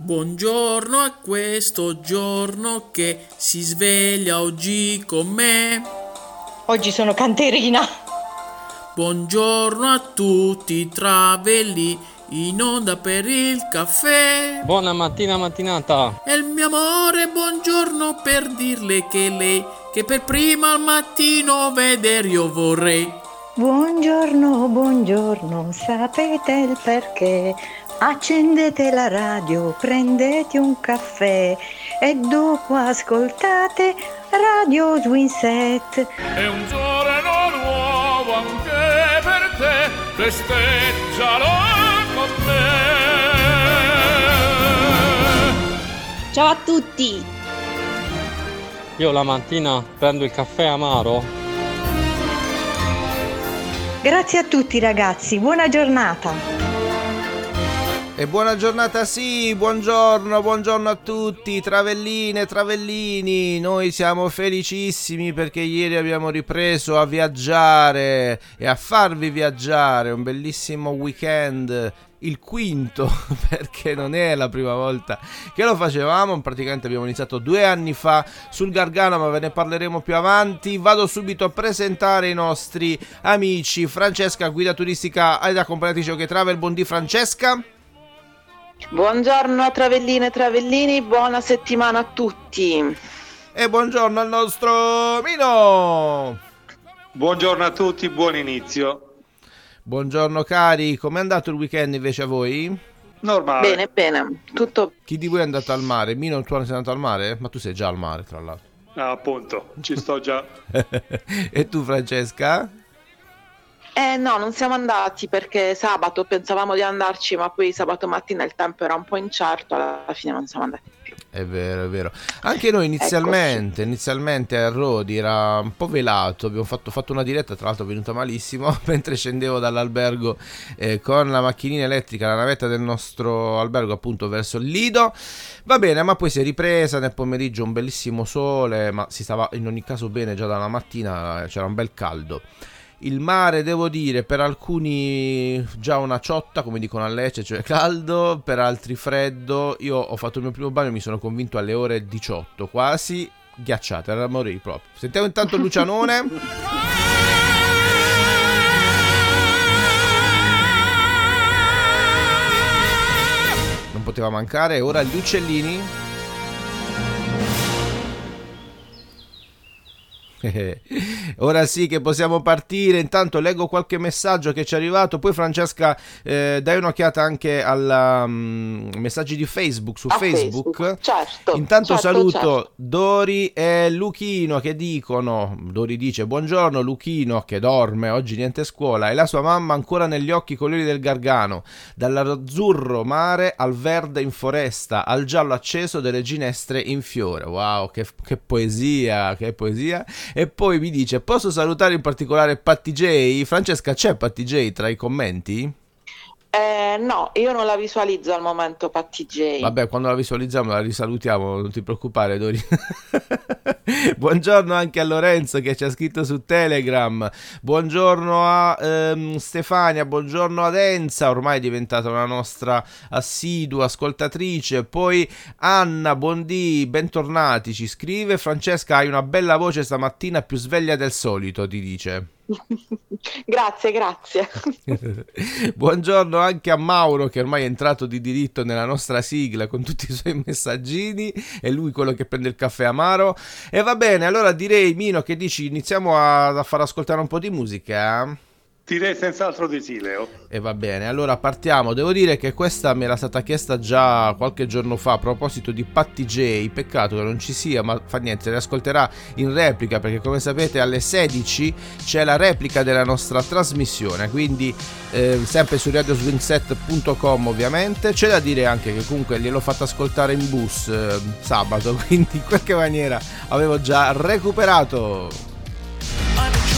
Buongiorno a questo giorno che si sveglia oggi con me. Oggi sono canterina. Buongiorno a tutti i travelli in onda per il caffè. Buona mattina mattinata. E il mio amore, buongiorno per dirle che lei, che per prima al mattino veder io vorrei. Buongiorno, buongiorno, sapete il perché? Accendete la radio, prendete un caffè e dopo ascoltate Radio Swinset. È un giorno nuovo anche per te, festeggialo con me. Ciao a tutti! Io la mattina prendo il caffè amaro. Grazie a tutti ragazzi, buona giornata. E buona giornata, sì, buongiorno, buongiorno a tutti, travelline, travellini. Noi siamo felicissimi perché ieri abbiamo ripreso a viaggiare e a farvi viaggiare. Un bellissimo weekend il quinto perché non è la prima volta che lo facevamo praticamente abbiamo iniziato due anni fa sul Gargano ma ve ne parleremo più avanti vado subito a presentare i nostri amici Francesca guida turistica ed accompagnatrice che travel buondì Francesca Buongiorno a Travelline e Travellini, buona settimana a tutti. E buongiorno al nostro Mino. Buongiorno a tutti, buon inizio. Buongiorno cari, com'è andato il weekend invece a voi? Normale. Bene, bene, tutto... Chi di voi è andato al mare? Mino, tu sei andato al mare? Ma tu sei già al mare, tra l'altro. Ah, appunto, ci sto già. e tu Francesca? Eh no, non siamo andati perché sabato pensavamo di andarci, ma poi sabato mattina il tempo era un po' incerto, alla fine non siamo andati più. È vero, è vero. Anche noi inizialmente, inizialmente a Rodi era un po' velato, abbiamo fatto, fatto una diretta, tra l'altro è venuta malissimo, mentre scendevo dall'albergo eh, con la macchinina elettrica, la navetta del nostro albergo appunto verso il Lido. Va bene, ma poi si è ripresa nel pomeriggio un bellissimo sole, ma si stava in ogni caso bene già dalla mattina, c'era un bel caldo. Il mare, devo dire, per alcuni già una ciotta, come dicono a Lecce, cioè caldo, per altri freddo. Io ho fatto il mio primo bagno e mi sono convinto alle ore 18, quasi ghiacciate, era da morire proprio. Sentiamo intanto Lucianone. Non poteva mancare, ora gli uccellini. Ora sì che possiamo partire. Intanto leggo qualche messaggio che ci è arrivato. Poi, Francesca, eh, dai un'occhiata anche ai um, messaggi di Facebook su A Facebook. Facebook, certo, Intanto certo, saluto certo. Dori e Luchino che dicono: Dori dice buongiorno, Luchino che dorme, oggi niente scuola. E la sua mamma ancora negli occhi i colori del Gargano. Dall'azzurro mare al verde in foresta, al giallo acceso delle ginestre in fiore. Wow, che, che poesia, che poesia. E poi mi dice: Posso salutare in particolare Patti J? Francesca, c'è Patti J tra i commenti? Eh, no, io non la visualizzo al momento Patti J. Vabbè, quando la visualizziamo la risalutiamo, non ti preoccupare, Dori. Buongiorno anche a Lorenzo che ci ha scritto su Telegram. Buongiorno a ehm, Stefania, buongiorno ad Enza, ormai è diventata una nostra assidua ascoltatrice. Poi Anna, buondì, bentornati, ci scrive. Francesca, hai una bella voce stamattina, più sveglia del solito, ti dice. grazie, grazie. Buongiorno anche a Mauro che ormai è entrato di diritto nella nostra sigla con tutti i suoi messaggini, è lui quello che prende il caffè amaro. E va bene, allora direi Mino che dici iniziamo a, a far ascoltare un po' di musica. Direi senz'altro di sì, Leo. E va bene, allora partiamo. Devo dire che questa mi era stata chiesta già qualche giorno fa a proposito di Patti J. Peccato che non ci sia, ma fa niente, se le ascolterà in replica perché come sapete alle 16 c'è la replica della nostra trasmissione. Quindi eh, sempre su radioswingset.com ovviamente. C'è da dire anche che comunque gliel'ho fatta ascoltare in bus eh, sabato, quindi in qualche maniera avevo già recuperato. I've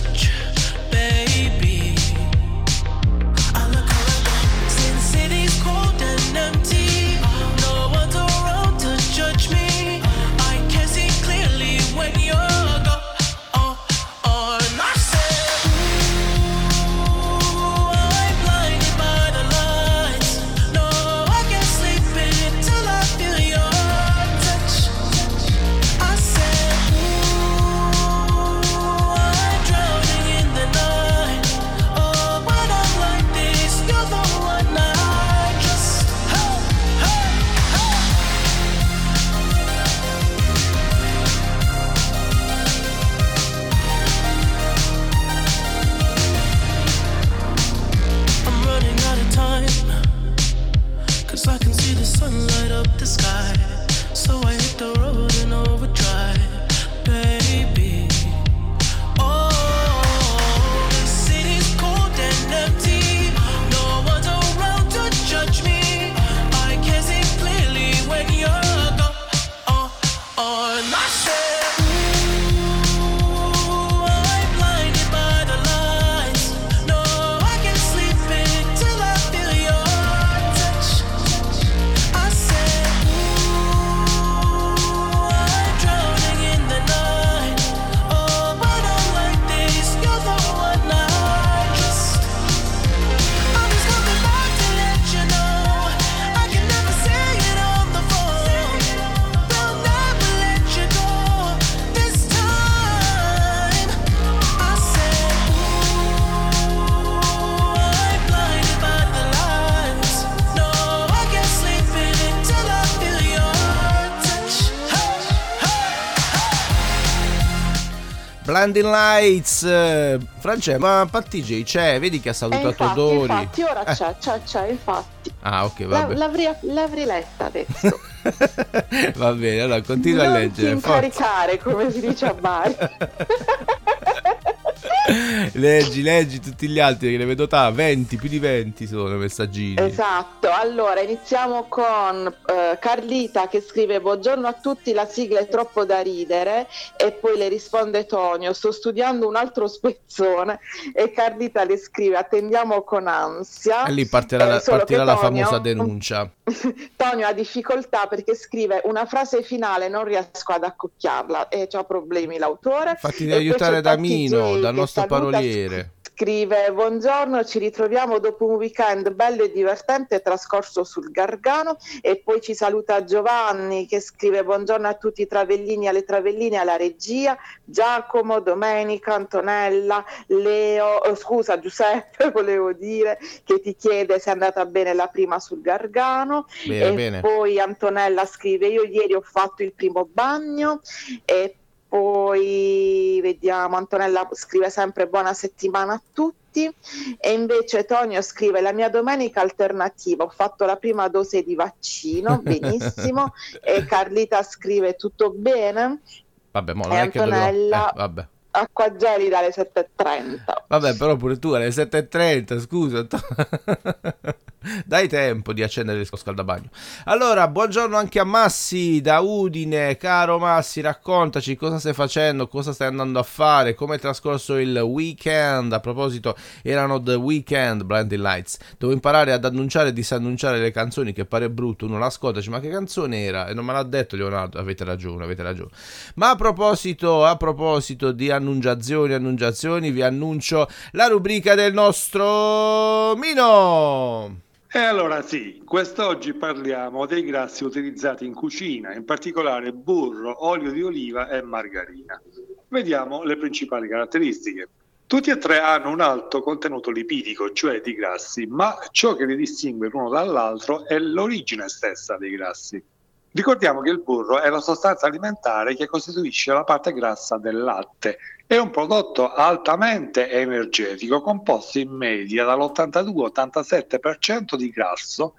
Blinding Lights. eh, France, ma Patti c'è, vedi che ha salutato infatti, Dori. infatti, ora Eh, c'è, c'è, c'è, infatti. Ah, ok, La- vabbè. l'avrei, l'avrei letta adesso. Va bene, allora continua a non leggere. ti forza. incaricare, come si dice a Bari. leggi, leggi tutti gli altri che ne vedo ta, 20, più di 20 sono messaggini. Esatto, allora iniziamo con eh, Carlita che scrive buongiorno a tutti, la sigla è troppo da ridere e poi le risponde Tonio, sto studiando un altro spezzone e Carlita le scrive attendiamo con ansia. E lì partirà, la- Eh, solo partirà la Tonio- famosa denuncia. Tonio ha difficoltà perché scrive una frase finale, non riesco ad accocchiarla e c'ha problemi l'autore. Fatti poi aiutare da Mino, dal nostro paroliere. Scrive buongiorno, ci ritroviamo dopo un weekend bello e divertente trascorso sul Gargano e poi ci saluta Giovanni che scrive buongiorno a tutti i travellini, alle travelline, alla regia, Giacomo, Domenica, Antonella, Leo, eh, scusa Giuseppe volevo dire che ti chiede se è andata bene la prima sul Gargano Bene, e bene. poi Antonella scrive io ieri ho fatto il primo bagno e poi vediamo Antonella scrive sempre buona settimana a tutti e invece Tonio scrive la mia domenica alternativa ho fatto la prima dose di vaccino benissimo e Carlita scrive tutto bene? Vabbè, mo non E è che dobbiamo... Antonella- eh, vabbè. Acqua gelida alle 7.30 Vabbè, però pure tu alle 7.30, scusa. Dai tempo di accendere il scaldabagno. Allora, buongiorno anche a Massi da Udine. Caro Massi, raccontaci cosa stai facendo, cosa stai andando a fare, come è trascorso il weekend. A proposito, erano The Weekend Blinding Lights. Devo imparare ad annunciare e disannunciare le canzoni, che pare brutto. Uno l'ascolta ma che canzone era? E non me l'ha detto Leonardo. Avete ragione, avete ragione. Ma a proposito, a proposito di annunciazioni, annunciazioni, vi annuncio la rubrica del nostro Mino. E allora sì, quest'oggi parliamo dei grassi utilizzati in cucina, in particolare burro, olio di oliva e margarina. Vediamo le principali caratteristiche. Tutti e tre hanno un alto contenuto lipidico, cioè di grassi, ma ciò che li distingue l'uno dall'altro è l'origine stessa dei grassi. Ricordiamo che il burro è la sostanza alimentare che costituisce la parte grassa del latte. È un prodotto altamente energetico composto in media dall'82-87% di grasso,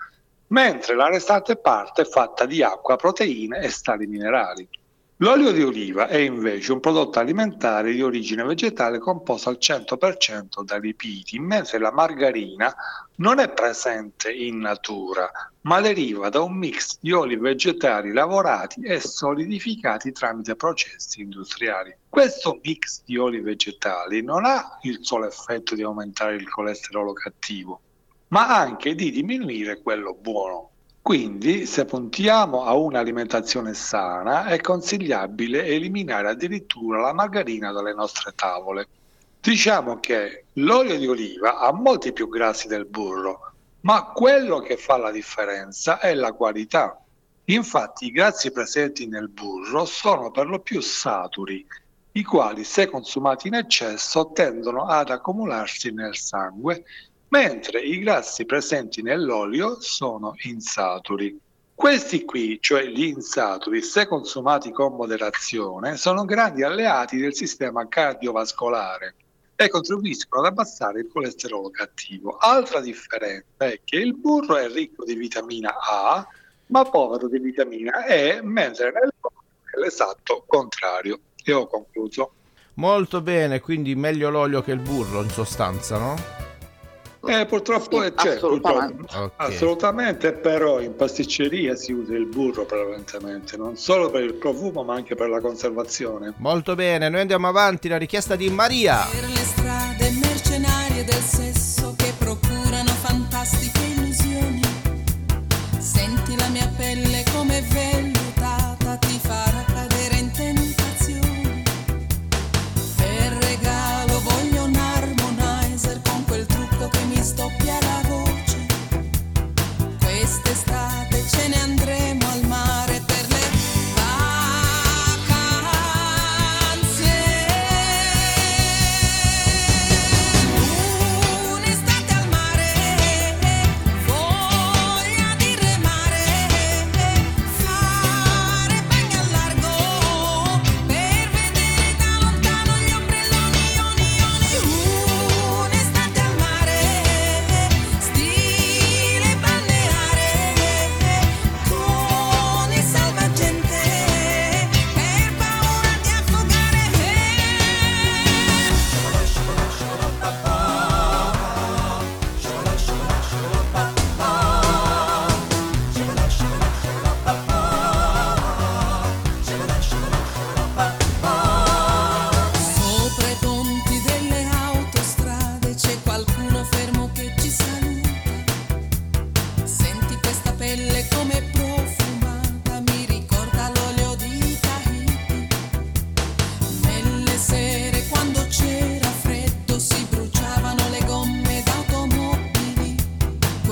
mentre la restante parte è fatta di acqua, proteine e sali minerali. L'olio di oliva è invece un prodotto alimentare di origine vegetale composto al 100% da lipidi, mentre la margarina non è presente in natura, ma deriva da un mix di oli vegetali lavorati e solidificati tramite processi industriali. Questo mix di oli vegetali non ha il solo effetto di aumentare il colesterolo cattivo, ma anche di diminuire quello buono. Quindi, se puntiamo a un'alimentazione sana, è consigliabile eliminare addirittura la margarina dalle nostre tavole. Diciamo che l'olio di oliva ha molti più grassi del burro, ma quello che fa la differenza è la qualità. Infatti, i grassi presenti nel burro sono per lo più saturi, i quali, se consumati in eccesso, tendono ad accumularsi nel sangue mentre i grassi presenti nell'olio sono insaturi. Questi qui, cioè gli insaturi, se consumati con moderazione, sono grandi alleati del sistema cardiovascolare e contribuiscono ad abbassare il colesterolo cattivo. Altra differenza è che il burro è ricco di vitamina A, ma povero di vitamina E, mentre nell'olio è l'esatto contrario. E ho concluso. Molto bene, quindi meglio l'olio che il burro in sostanza, no? Eh, purtroppo Sì, è c'è, assolutamente. purtroppo. Ok. Assolutamente, però in pasticceria si usa il burro prevalentemente, non solo per il profumo ma anche per la conservazione. Molto bene, noi andiamo avanti, la richiesta di Maria. Per le strade mercenarie del sesso che procurano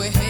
Quest'estate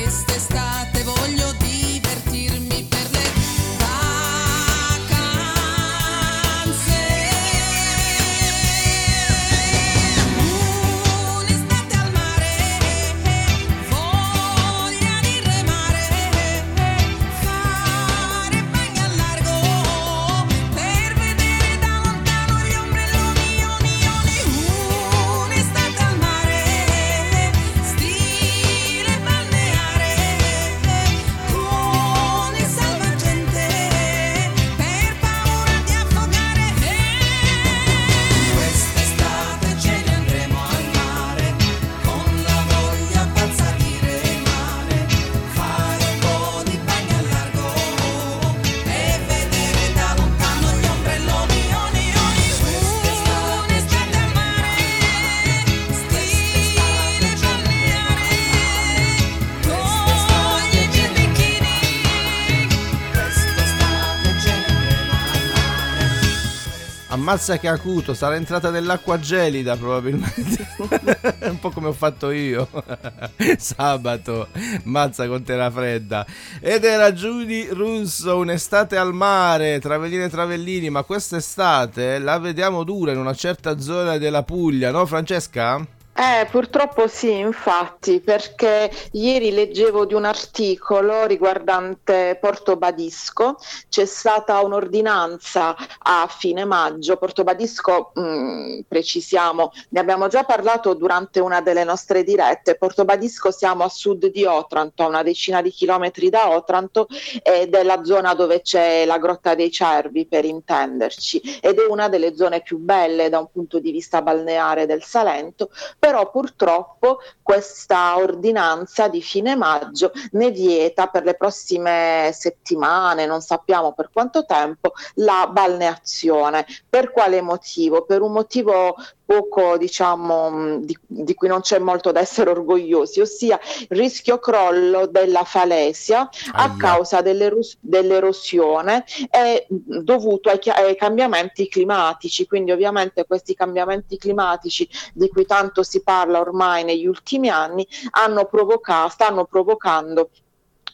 Ammazza che acuto, sarà entrata dell'acqua gelida probabilmente. Un po' come ho fatto io. Sabato, mazza con terra fredda. Ed era Giudi Russo, un'estate al mare, Travellini e Travellini, ma quest'estate la vediamo dura in una certa zona della Puglia, no Francesca? Eh, purtroppo sì, infatti, perché ieri leggevo di un articolo riguardante Porto Badisco, c'è stata un'ordinanza a fine maggio, Porto Badisco, mh, precisiamo, ne abbiamo già parlato durante una delle nostre dirette, Porto Badisco siamo a sud di Otranto, a una decina di chilometri da Otranto ed è la zona dove c'è la Grotta dei Cervi, per intenderci, ed è una delle zone più belle da un punto di vista balneare del Salento, però purtroppo questa ordinanza di fine maggio ne vieta per le prossime settimane, non sappiamo per quanto tempo, la balneazione. Per quale motivo? Per un motivo poco, diciamo, mh, di, di cui non c'è molto da essere orgogliosi, ossia il rischio crollo della falesia a Aia. causa dell'eros- dell'erosione è mh, dovuto ai, chi- ai cambiamenti climatici, quindi ovviamente questi cambiamenti climatici di cui tanto si parla ormai negli ultimi anni hanno provoca- stanno provocando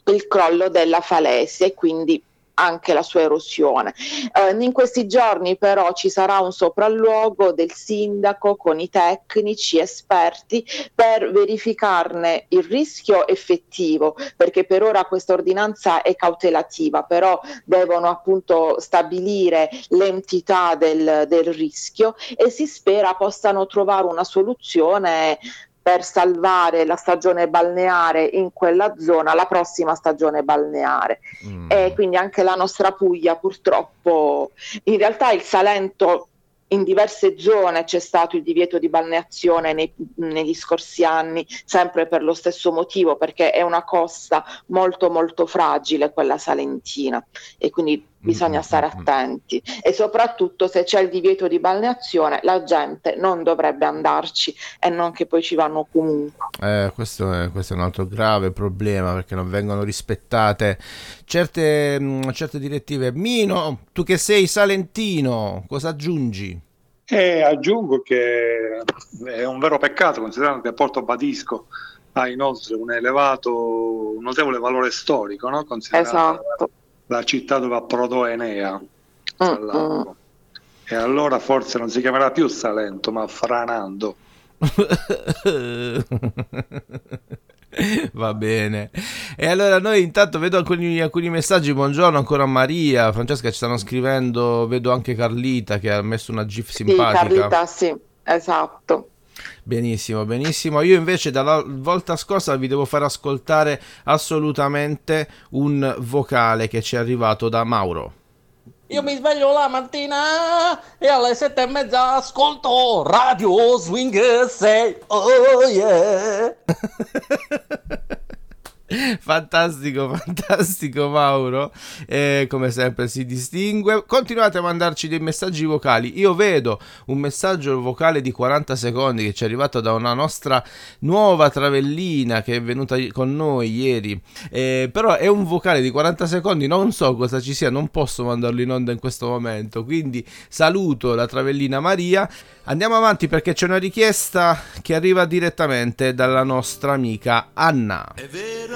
il crollo della falesia e quindi anche la sua erosione. Eh, in questi giorni però ci sarà un sopralluogo del sindaco con i tecnici esperti per verificarne il rischio effettivo, perché per ora questa ordinanza è cautelativa, però devono appunto stabilire l'entità del, del rischio e si spera possano trovare una soluzione per salvare la stagione balneare in quella zona, la prossima stagione balneare. Mm. E quindi anche la nostra Puglia purtroppo, in realtà il Salento in diverse zone c'è stato il divieto di balneazione nei- negli scorsi anni, sempre per lo stesso motivo, perché è una costa molto molto fragile quella salentina e quindi bisogna stare attenti e soprattutto se c'è il divieto di balneazione la gente non dovrebbe andarci e non che poi ci vanno comunque. Eh, questo, è, questo è un altro grave problema perché non vengono rispettate certe, mh, certe direttive. Mino, tu che sei salentino, cosa aggiungi? E aggiungo che è un vero peccato considerando che Porto Badisco ha inoltre un elevato, un notevole valore storico, no? considerando Esatto. La città dove approdò Enea. tra l'altro. E allora forse non si chiamerà più Salento, ma Franando. Va bene. E allora noi intanto vedo alcuni, alcuni messaggi. Buongiorno ancora a Maria. Francesca ci stanno scrivendo. Vedo anche Carlita che ha messo una gif Sì, simpatica. Carlita, sì, esatto. Benissimo, benissimo. Io invece dalla volta scorsa vi devo far ascoltare assolutamente un vocale che ci è arrivato da Mauro. Io mi sveglio la mattina e alle sette e mezza ascolto Radio Swing 6. Oh yeah! Fantastico, fantastico Mauro, Eh, come sempre si distingue. Continuate a mandarci dei messaggi vocali. Io vedo un messaggio vocale di 40 secondi che ci è arrivato da una nostra nuova travellina che è venuta con noi ieri. Eh, però è un vocale di 40 secondi, non so cosa ci sia, non posso mandarlo in onda in questo momento. Quindi saluto la travellina Maria. Andiamo avanti perché c'è una richiesta che arriva direttamente dalla nostra amica Anna. È vero,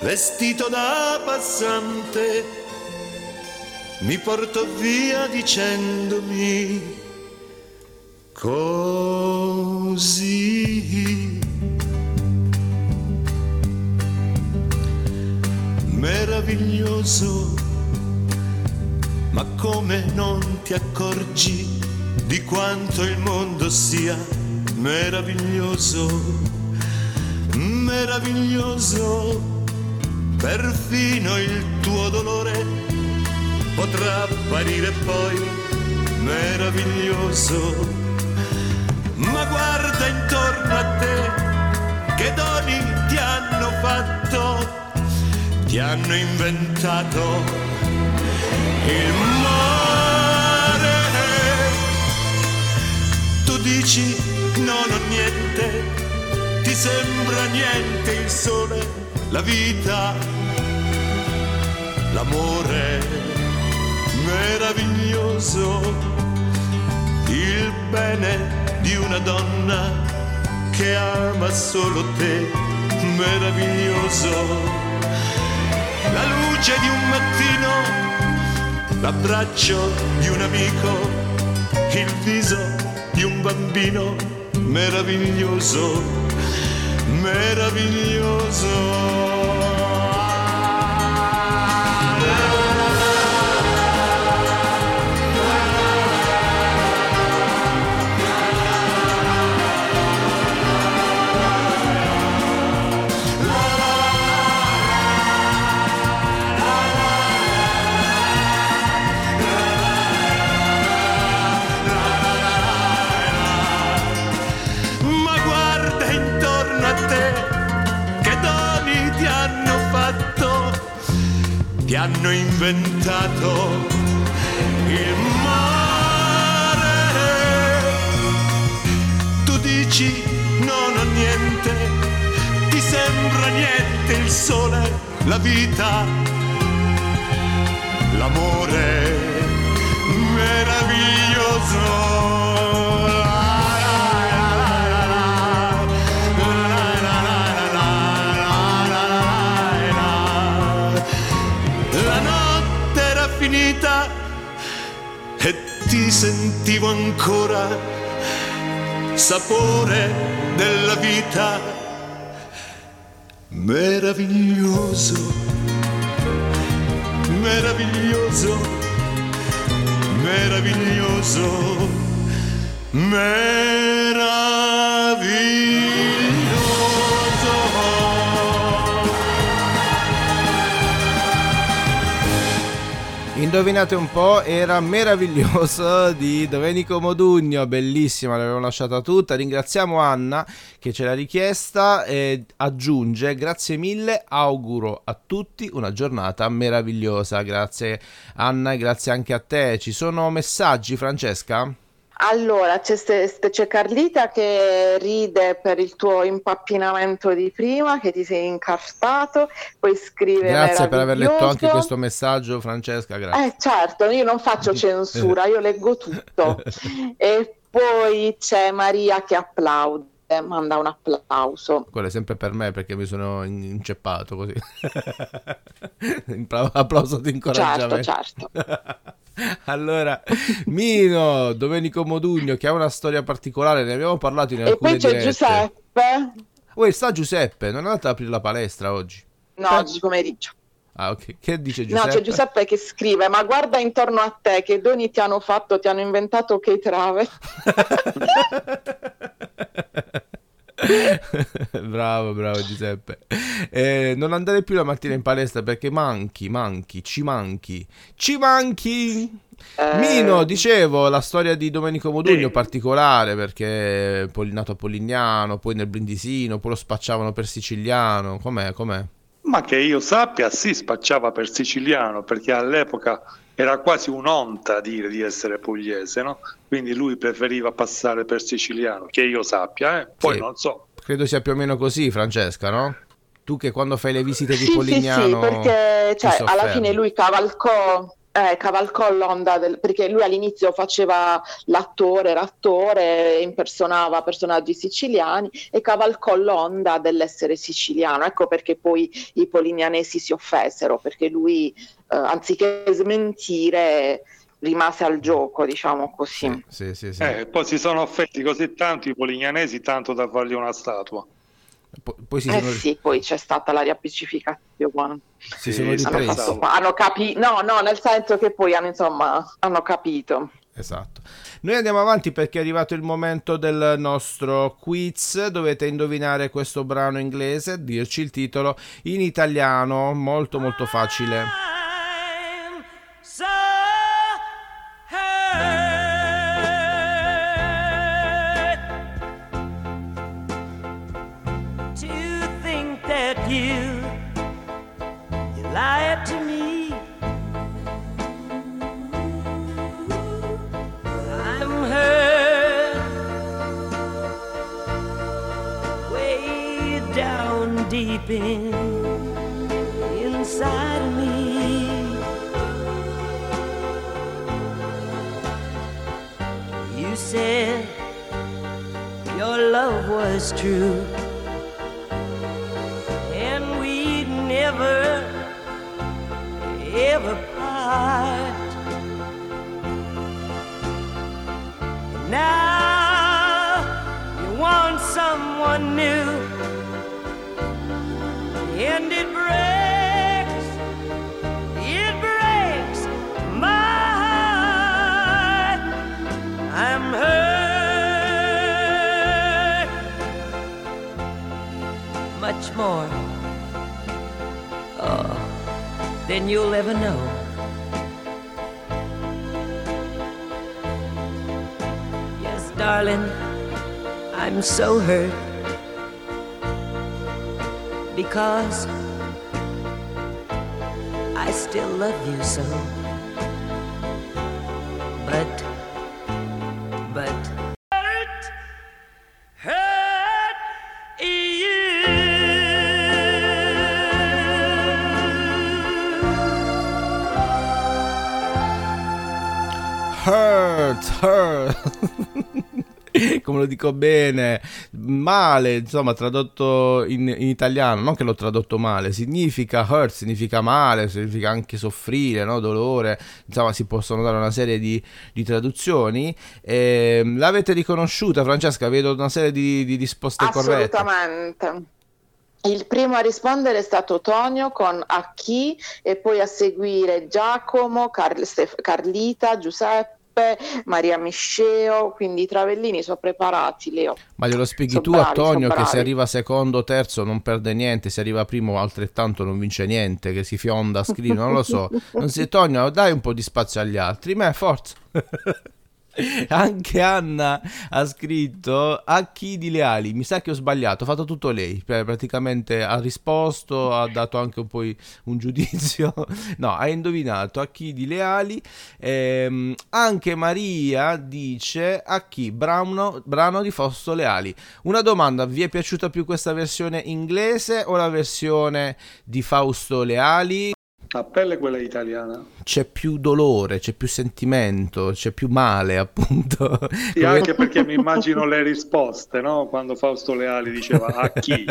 vestito da passante, mi portò via dicendomi così. Meraviglioso, ma come non ti accorgi di quanto il mondo sia meraviglioso, meraviglioso, perfino il tuo dolore potrà apparire poi meraviglioso, ma guarda intorno a te che doni ti hanno fatto, ti hanno inventato il mare. Tu dici non ho niente, ti sembra niente il sole, la vita, l'amore meraviglioso, il bene di una donna che ama solo te, meraviglioso, la luce di un mattino, l'abbraccio di un amico, il viso di un bambino meraviglioso, meraviglioso. Hanno inventato il mare. Tu dici non ho niente, ti sembra niente il sole, la vita, l'amore ti sentivo ancora sapore della vita meraviglioso, meraviglioso, meraviglioso, meraviglioso. Indovinate un po', era meraviglioso di Domenico Modugno, bellissima, l'abbiamo lasciata tutta. Ringraziamo Anna che ce l'ha richiesta e aggiunge grazie mille, auguro a tutti una giornata meravigliosa. Grazie Anna e grazie anche a te. Ci sono messaggi Francesca? Allora, c'è, c'è Carlita che ride per il tuo impappinamento di prima, che ti sei incartato, poi scrive Grazie per aver letto anche questo messaggio Francesca, grazie. Eh certo, io non faccio censura, io leggo tutto. e poi c'è Maria che applaude, manda un applauso. Quello è sempre per me perché mi sono in- inceppato così. Applauso di incoraggiamento. Certo, allora, Mino, Domenico Modugno, che ha una storia particolare, ne abbiamo parlato in E alcune poi c'è dirette. Giuseppe, Uè, sta Giuseppe, non è andato ad aprire la palestra oggi? no, oggi pomeriggio. Ah, ok. Che dice No, Giuseppe? c'è Giuseppe che scrive, ma guarda intorno a te che doni ti hanno fatto, ti hanno inventato che trave. bravo, bravo Giuseppe. Eh, non andare più la mattina in palestra perché manchi, manchi, ci manchi, ci manchi. Eh, Mino, dicevo, la storia di Domenico Modugno particolare perché è pol- nato a Polignano, poi nel Brindisino, poi lo spacciavano per siciliano. Com'è? Com'è? Ma che io sappia, si spacciava per siciliano perché all'epoca era quasi un'onta dire di essere pugliese, no? Quindi lui preferiva passare per siciliano, che io sappia, eh? Poi Sì. non so. Credo sia più o meno così, Francesca, no? Tu che quando fai le visite di Sì, sì, sì, Polignano... perché cioè, alla fine lui cavalcò, eh, cavalcò l'onda del, perché lui all'inizio faceva l'attore, era attore, impersonava personaggi siciliani e cavalcò l'onda dell'essere siciliano. Ecco perché poi i polignanesi si offesero, perché lui eh, anziché smentire rimase al gioco, diciamo così. Sì, sì, sì. Eh, poi si sono offetti così tanto i polignanesi, tanto da fargli una statua. Po- poi si Eh sono, sì, poi c'è stata la riappacificazione. si sono hanno, fatto- hanno capito, no, no, nel senso che poi hanno, insomma, hanno capito. Esatto. Noi andiamo avanti perché è arrivato il momento del nostro quiz. Dovete indovinare questo brano inglese, dirci il titolo in italiano, molto molto facile. Down inside of me. You said your love was true, and we'd never, ever part. Now you want someone new, and it breaks, it breaks my heart. I'm hurt much more oh, than you'll ever know. Yes, darling, I'm so hurt because I still love you so. But but hurt, hurt Hurt, hurt. come lo dico bene, male, insomma, tradotto in, in italiano, non che l'ho tradotto male, significa hurt, significa male, significa anche soffrire, no? dolore, insomma, si possono dare una serie di, di traduzioni. Ehm, l'avete riconosciuta, Francesca? Vedo una serie di, di risposte corrette. Assolutamente. Il primo a rispondere è stato Tonio con a chi e poi a seguire Giacomo, Car- Stef- Carlita, Giuseppe, Maria Misceo, quindi i travellini sono preparati, Leo. Ma glielo spieghi tu bravi, a Tonio che se arriva secondo, terzo non perde niente, se arriva primo altrettanto non vince niente, che si fionda a scrivere, non lo so. Non si, Tonio, dai un po' di spazio agli altri, me forza. Anche Anna ha scritto a chi di leali. Mi sa che ho sbagliato, ha fatto tutto lei. Pr- Praticamente ha risposto, ha dato anche un po' un giudizio. No, ha indovinato a chi di leali. Ehm, anche Maria dice a chi brano, brano di Fausto Leali. Una domanda: vi è piaciuta più questa versione inglese o la versione di Fausto Leali? A pelle quella italiana. C'è più dolore, c'è più sentimento, c'è più male, appunto. Sì, anche perché mi immagino le risposte, no? Quando Fausto Leali diceva a chi?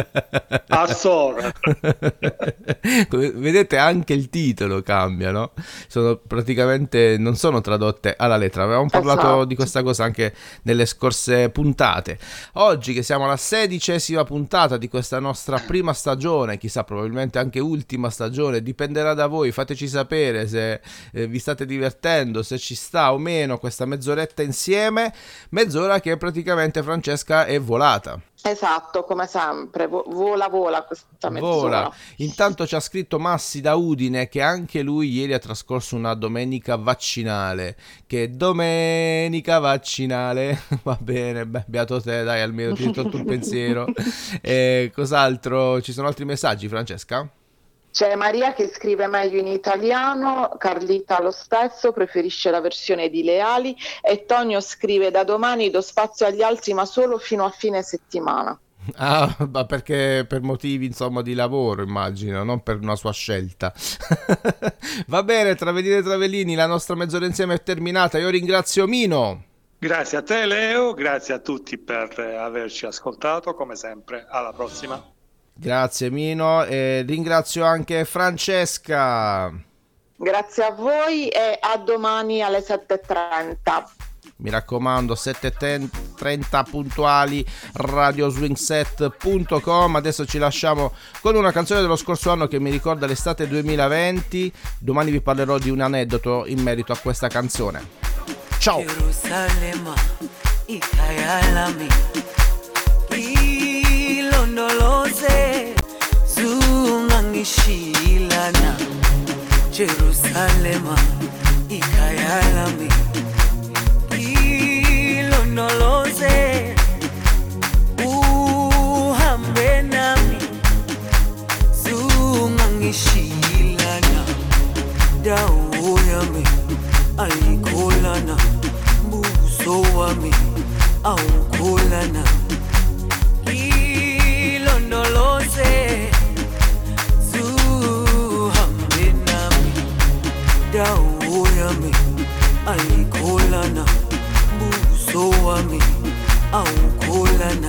A Sora. Vedete anche il titolo cambia, no? Sono praticamente non sono tradotte alla lettera. Avevamo parlato Esatto. di questa cosa anche nelle scorse puntate. Oggi che siamo alla sedicesima puntata di questa nostra prima stagione, chissà probabilmente anche ultima stagione, dipenderà da voi. Fateci sapere se eh, vi state divertendo, se ci sta o meno questa mezz'oretta insieme. Mezz'ora che praticamente Francesca è volata. Esatto, come sempre, vo- vola vola questa mezz'ora. Vola. Intanto ci ha scritto Massi da Udine che anche lui ieri ha trascorso una domenica vaccinale. Che domenica vaccinale. Va bene, beh, beato te, dai, almeno ti tolto un pensiero. E cos'altro? Ci sono altri messaggi, Francesca? C'è Maria che scrive meglio in italiano, Carlita lo stesso, preferisce la versione di Leali e Tonio scrive da domani do spazio agli altri ma solo fino a fine settimana. Ah, ma perché per motivi insomma di lavoro, immagino, non per una sua scelta. Va bene, Travellini e Travellini, la nostra mezz'ora insieme è terminata. Io ringrazio Mino. Grazie a te Leo, grazie a tutti per eh, averci ascoltato, come sempre. Alla prossima. Grazie Mino e ringrazio anche Francesca. Grazie a voi e a domani alle 7.30. Mi raccomando, 7.30 puntuali, radioswingset.com. Adesso ci lasciamo con una canzone dello scorso anno che mi ricorda l'estate 2020. Domani vi parlerò di un aneddoto in merito a questa canzone. Ciao! Jerusalema niulize zung'ang'ishilana. Jerusalema ikayalami ilonoloze uhambe nami. Zung'ang'ishilana dawo yami ayikholana. Mbuso wami awukholana. I juu hambe nami dau yami alikolana buso aukolana